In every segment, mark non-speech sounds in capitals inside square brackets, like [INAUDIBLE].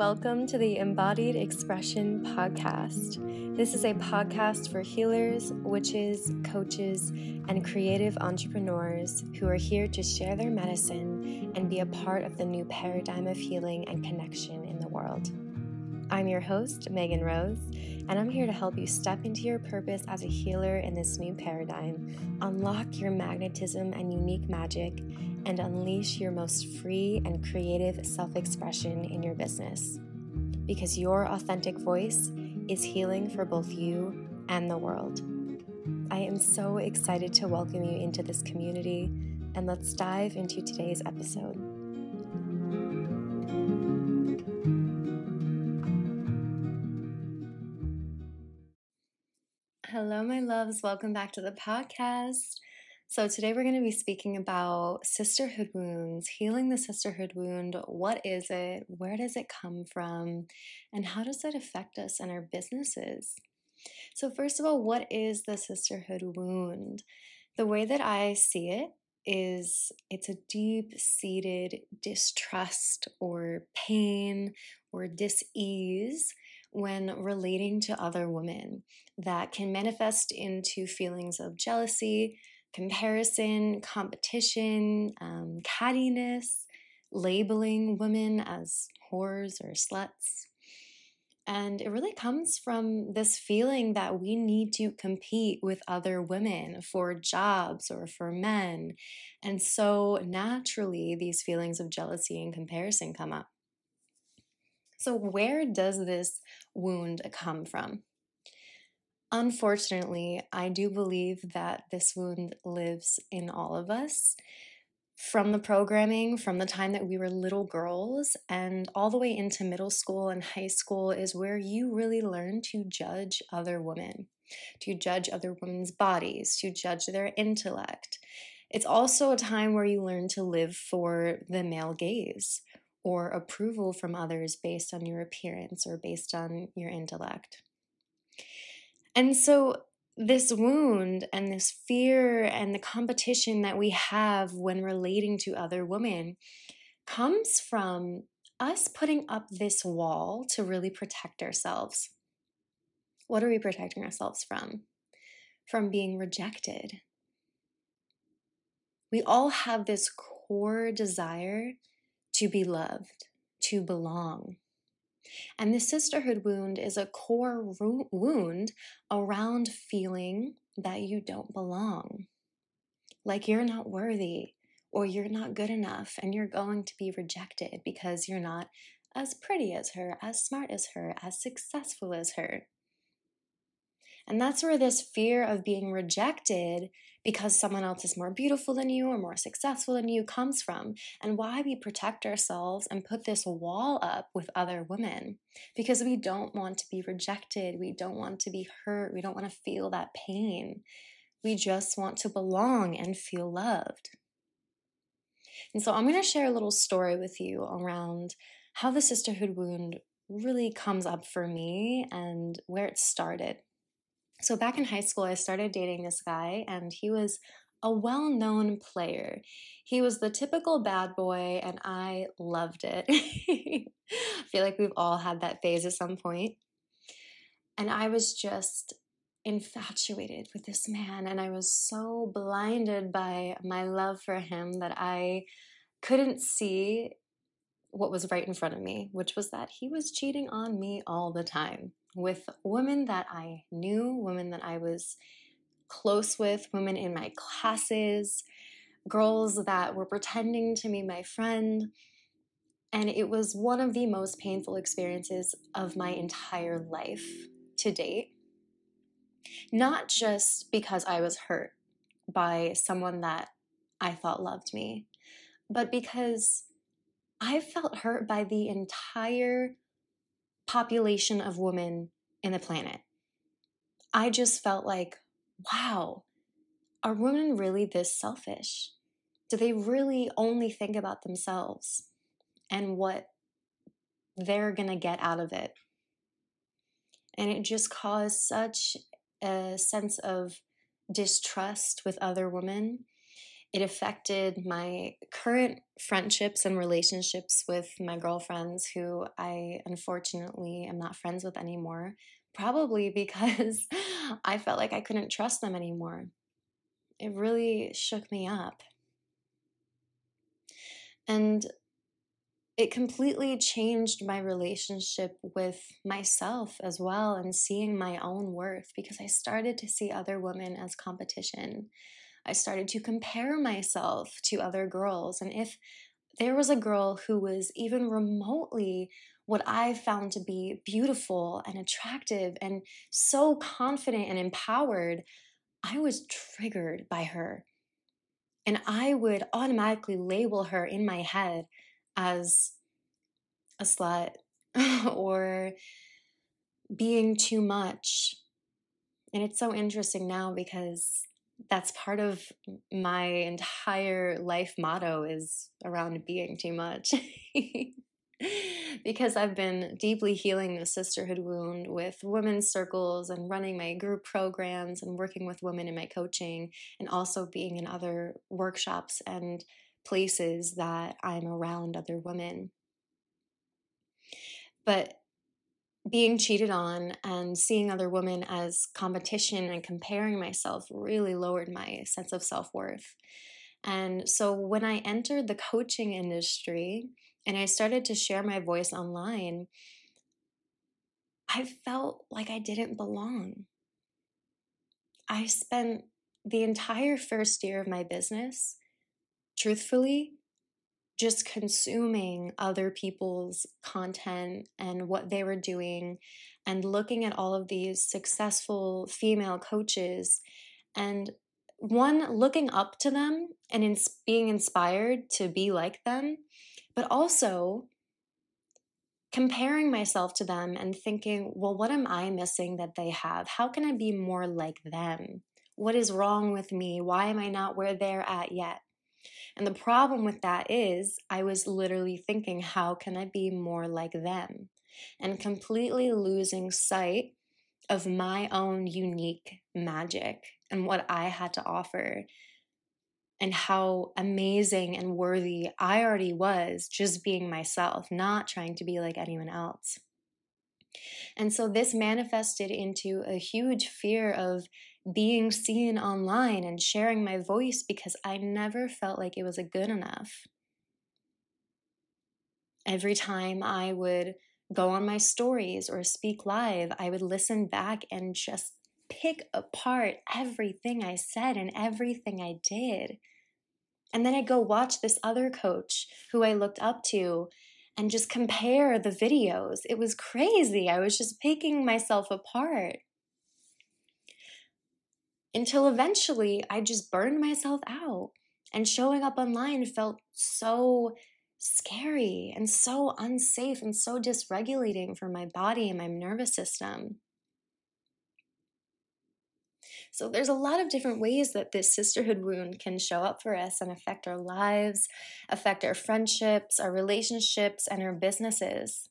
Welcome to the Embodied Expression Podcast. This is a podcast for healers, witches, coaches, and creative entrepreneurs who are here to share their medicine and be a part of the new paradigm of healing and connection in the world. I'm your host, Megan Rose, and I'm here to help you step into your purpose as a healer in this new paradigm, unlock your magnetism and unique magic, and unleash your most free and creative self expression in your business. Because your authentic voice is healing for both you and the world. I am so excited to welcome you into this community, and let's dive into today's episode. Hello, my loves. Welcome back to the podcast. So, today we're going to be speaking about sisterhood wounds, healing the sisterhood wound. What is it? Where does it come from? And how does it affect us and our businesses? So, first of all, what is the sisterhood wound? The way that I see it is it's a deep seated distrust or pain or dis ease when relating to other women that can manifest into feelings of jealousy, comparison, competition, um, cattiness, labeling women as whores or sluts. And it really comes from this feeling that we need to compete with other women for jobs or for men. And so naturally, these feelings of jealousy and comparison come up. So, where does this wound come from? Unfortunately, I do believe that this wound lives in all of us. From the programming, from the time that we were little girls, and all the way into middle school and high school, is where you really learn to judge other women, to judge other women's bodies, to judge their intellect. It's also a time where you learn to live for the male gaze, or approval from others based on your appearance or based on your intellect. And so, this wound and this fear and the competition that we have when relating to other women comes from us putting up this wall to really protect ourselves. What are we protecting ourselves from? From being rejected. We all have this core desire to be loved, to belong. And the sisterhood wound is a core wound around feeling that you don't belong, like you're not worthy or you're not good enough and you're going to be rejected because you're not as pretty as her, as smart as her, as successful as her. And that's where this fear of being rejected because someone else is more beautiful than you or more successful than you comes from, and why we protect ourselves and put this wall up with other women. Because we don't want to be rejected, we don't want to be hurt, we don't want to feel that pain. We just want to belong and feel loved. And so I'm going to share a little story with you around how the sisterhood wound really comes up for me and where it started. So back in high school, I started dating this guy, and he was a well known player. He was the typical bad boy, and I loved it. [LAUGHS] I feel like we've all had that phase at some point. And I was just infatuated with this man, and I was so blinded by my love for him that I couldn't see what was right in front of me, which was that he was cheating on me all the time with women that I knew, women that I was close with, women in my classes, girls that were pretending to be my friend. And it was one of the most painful experiences of my entire life to date. Not just because I was hurt by someone that I thought loved me, but because I felt hurt by the entire population of women in the planet. I just felt like, wow, are women really this selfish? Do they really only think about themselves and what they're going to get out of it? And it just caused such a sense of distrust with other women. It affected my current friendships and relationships with my girlfriends, who I unfortunately am not friends with anymore, probably [LAUGHS] because I felt like I couldn't trust them anymore. It really shook me up. And it completely changed my relationship with myself as well and seeing my own worth because I started to see other women as competition. I started to compare myself to other girls. And if there was a girl who was even remotely what I found to be beautiful and attractive and so confident and empowered, I was triggered by her. And I would automatically label her in my head as a slut [LAUGHS] or being too much. And it's so interesting now because that's part of my entire life motto is around being too much. [LAUGHS] because I've been deeply healing the sisterhood wound with women's circles and running my group programs and working with women in my coaching and also being in other workshops and places that I'm around other women. But being cheated on and seeing other women as competition and comparing myself really lowered my sense of self worth. And so when I entered the coaching industry and I started to share my voice online, I felt like I didn't belong. I spent the entire first year of my business, truthfully, just consuming other people's content and what they were doing and looking at all of these successful female coaches and one looking up to them and in, being inspired to be like them but also comparing myself to them and thinking well what am i missing that they have? How can i be more like them? What is wrong with me? Why am i not where they're at yet and the problem with that is, I was literally thinking, how can I be more like them? And completely losing sight of my own unique magic and what I had to offer and how amazing and worthy I already was just being myself, not trying to be like anyone else. And so this manifested into a huge fear of being seen online and sharing my voice because I never felt like it was a good enough. Every time I would go on my stories or speak live, I would listen back and just pick apart everything I said and everything I did. And then I'd go watch this other coach who I looked up to and just compare the videos. It was crazy. I was just picking myself apart until eventually I just burned myself out. And showing up online felt so scary and so unsafe and so dysregulating for my body and my nervous system. So, there's a lot of different ways that this sisterhood wound can show up for us and affect our lives, affect our friendships, our relationships, and our businesses.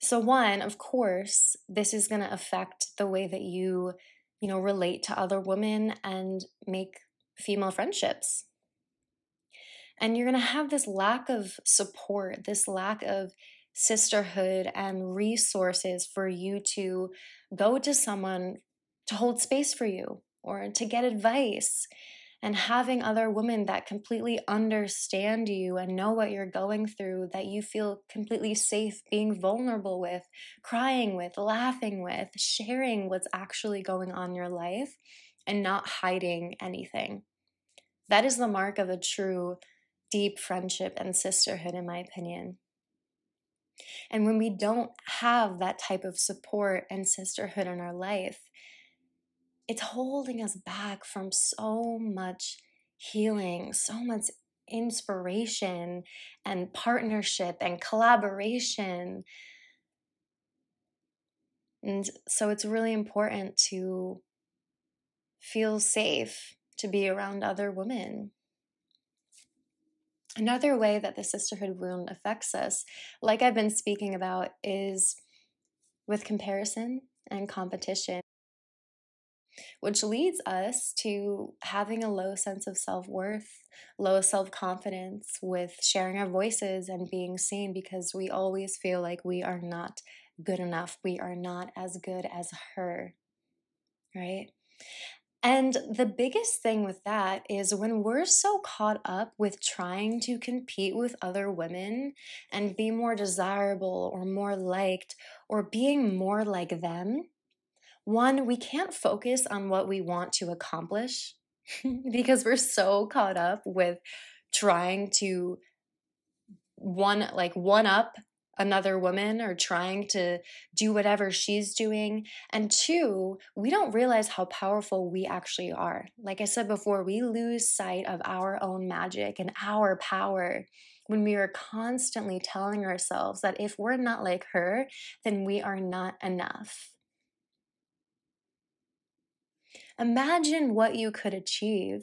So, one, of course, this is going to affect the way that you you know, relate to other women and make female friendships. And you're going to have this lack of support, this lack of sisterhood and resources for you to go to someone to hold space for you or to get advice and having other women that completely understand you and know what you're going through, that you feel completely safe being vulnerable with, crying with, laughing with, sharing what's actually going on in your life, and not hiding anything. That is the mark of a true, deep friendship and sisterhood, in my opinion. And when we don't have that type of support and sisterhood in our life, it's holding us back from so much healing, so much inspiration and partnership and collaboration. And so it's really important to feel safe to be around other women. Another way that the sisterhood wound affects us, like I've been speaking about, is with comparison and competition. Which leads us to having a low sense of self worth, low self confidence with sharing our voices and being seen because we always feel like we are not good enough. We are not as good as her, right? And the biggest thing with that is when we're so caught up with trying to compete with other women and be more desirable or more liked or being more like them, one, we can't focus on what we want to accomplish [LAUGHS] because we're so caught up with trying to one like one up another woman or trying to do whatever she's doing. And two, we don't realize how powerful we actually are. Like I said before, we lose sight of our own magic and our power when we are constantly telling ourselves that if we're not like her, then we are not enough. Imagine what you could achieve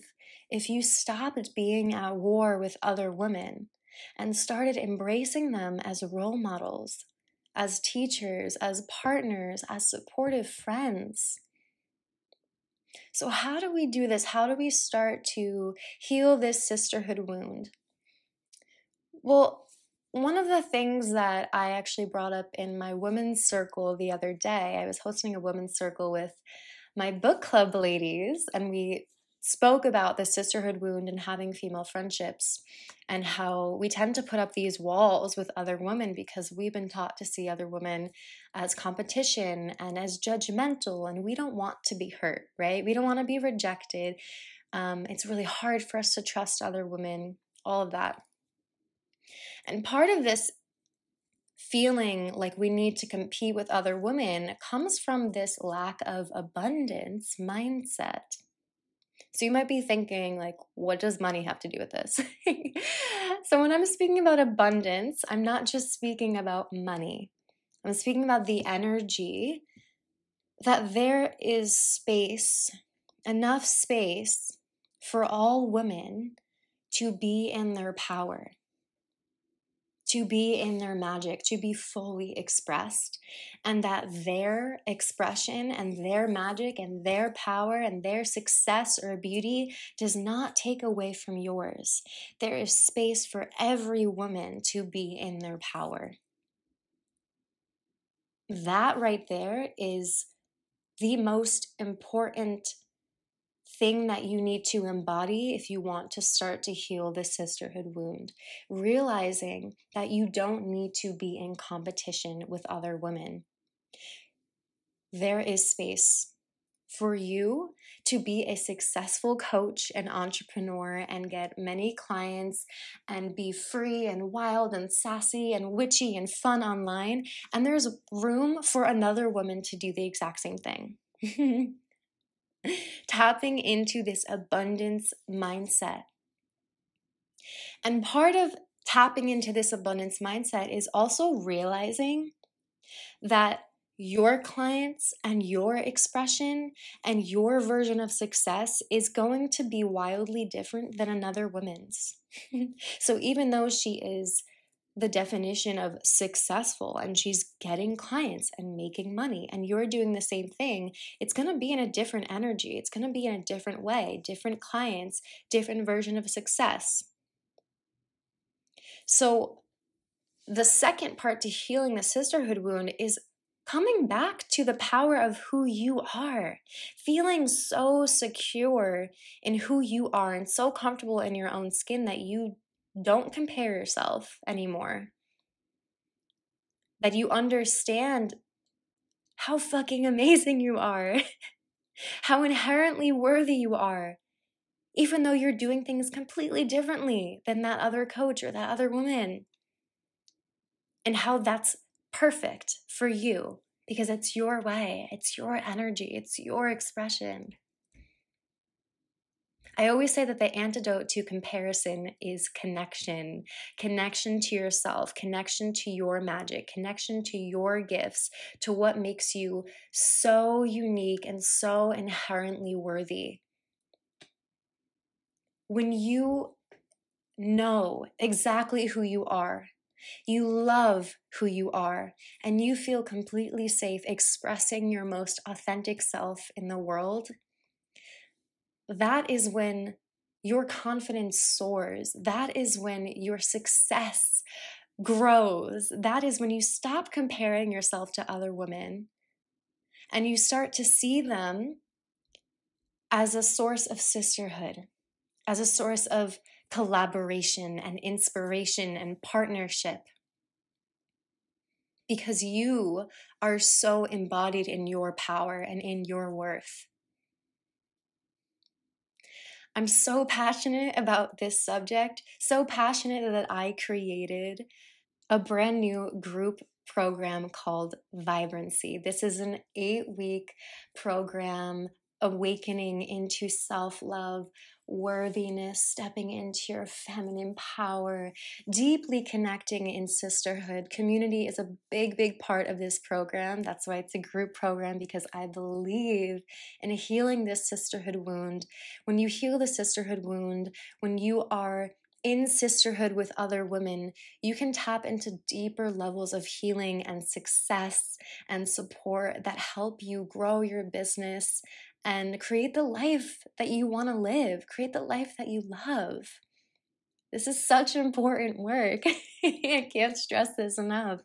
if you stopped being at war with other women and started embracing them as role models, as teachers, as partners, as supportive friends. So, how do we do this? How do we start to heal this sisterhood wound? Well, one of the things that I actually brought up in my women's circle the other day, I was hosting a women's circle with my book club ladies, and we spoke about the sisterhood wound and having female friendships and how we tend to put up these walls with other women because we've been taught to see other women as competition and as judgmental and we don't want to be hurt right? We don't want to be rejected. Um, it's really hard for us to trust other women all of that. And part of this feeling like we need to compete with other women comes from this lack of abundance mindset. So you might be thinking, like, what does money have to do with this? [LAUGHS] so when I'm speaking about abundance, I'm not just speaking about money, I'm speaking about the energy that there is space, enough space for all women to be in their power to be in their magic, to be fully expressed, and that their expression and their magic and their power and their success or beauty does not take away from yours. There is space for every woman to be in their power. That right there is the most important thing that you need to embody if you want to start to heal the sisterhood wound. Realizing that you don't need to be in competition with other women. There is space for you to be a successful coach and entrepreneur and get many clients and be free and wild and sassy and witchy and fun online. And there's room for another woman to do the exact same thing. [LAUGHS] tapping into this abundance mindset. And part of tapping into this abundance mindset is also realizing that your clients and your expression and your version of success is going to be wildly different than another woman's. [LAUGHS] so even though she is the definition of successful and she's getting clients and making money and you're doing the same thing, it's going to be in a different energy. It's going to be in a different way, different clients, different version of success. So, the second part to healing the sisterhood wound is coming back to the power of who you are, feeling so secure in who you are and so comfortable in your own skin that you don't compare yourself anymore. That you understand how fucking amazing you are, [LAUGHS] how inherently worthy you are, even though you're doing things completely differently than that other coach or that other woman. And how that's perfect for you because it's your way, it's your energy, it's your expression. I always say that the antidote to comparison is connection connection to yourself, connection to your magic, connection to your gifts, to what makes you so unique and so inherently worthy. When you know exactly who you are, you love who you are, and you feel completely safe expressing your most authentic self in the world, that is when your confidence soars. That is when your success grows. That is when you stop comparing yourself to other women and you start to see them as a source of sisterhood, as a source of collaboration and inspiration and partnership. Because you are so embodied in your power and in your worth. I'm so passionate about this subject, so passionate that I created a brand new group program called Vibrancy. This is an eight week program awakening into self love, worthiness, stepping into your feminine power, deeply connecting in sisterhood. Community is a big, big part of this program. That's why it's a group program because I believe in healing this sisterhood wound. When you heal the sisterhood wound, when you are in sisterhood with other women, you can tap into deeper levels of healing and success and support that help you grow your business and create the life that you want to live, create the life that you love. This is such important work. [LAUGHS] I can't stress this enough.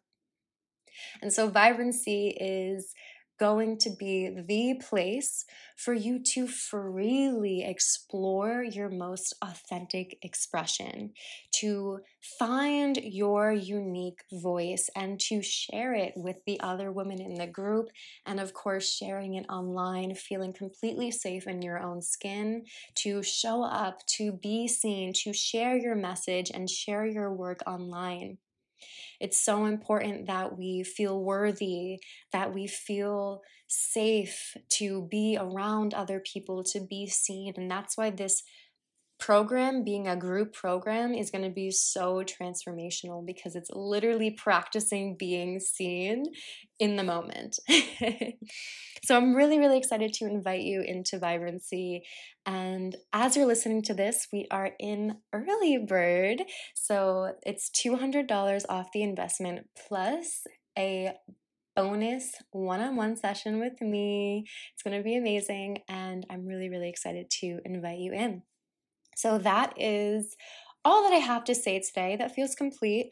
And so, vibrancy is going to be the place for you to freely explore your most authentic expression, to find your unique voice and to share it with the other women in the group. And of course, sharing it online, feeling completely safe in your own skin, to show up, to be seen, to share your message and share your work online. It's so important that we feel worthy, that we feel safe to be around other people, to be seen. And that's why this program, being a group program, is going to be so transformational because it's literally practicing being seen in the moment. [LAUGHS] so I'm really, really excited to invite you into Vibrancy. And as you're listening to this, we are in early bird. So it's $200 off the investment plus a bonus one on one session with me. It's going to be amazing. And I'm really, really excited to invite you in. So that is all that I have to say today. That feels complete.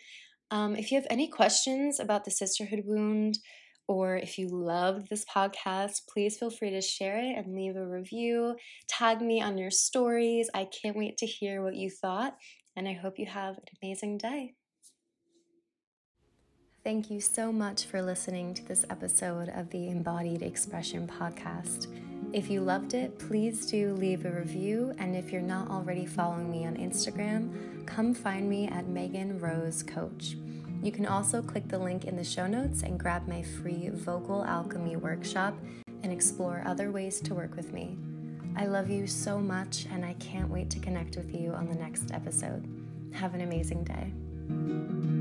Um, if you have any questions about the sisterhood wound, or if you loved this podcast, please feel free to share it and leave a review. Tag me on your stories. I can't wait to hear what you thought, and I hope you have an amazing day. Thank you so much for listening to this episode of the Embodied Expression Podcast. If you loved it, please do leave a review. And if you're not already following me on Instagram, come find me at Megan Rose Coach. You can also click the link in the show notes and grab my free vocal alchemy workshop and explore other ways to work with me. I love you so much, and I can't wait to connect with you on the next episode. Have an amazing day.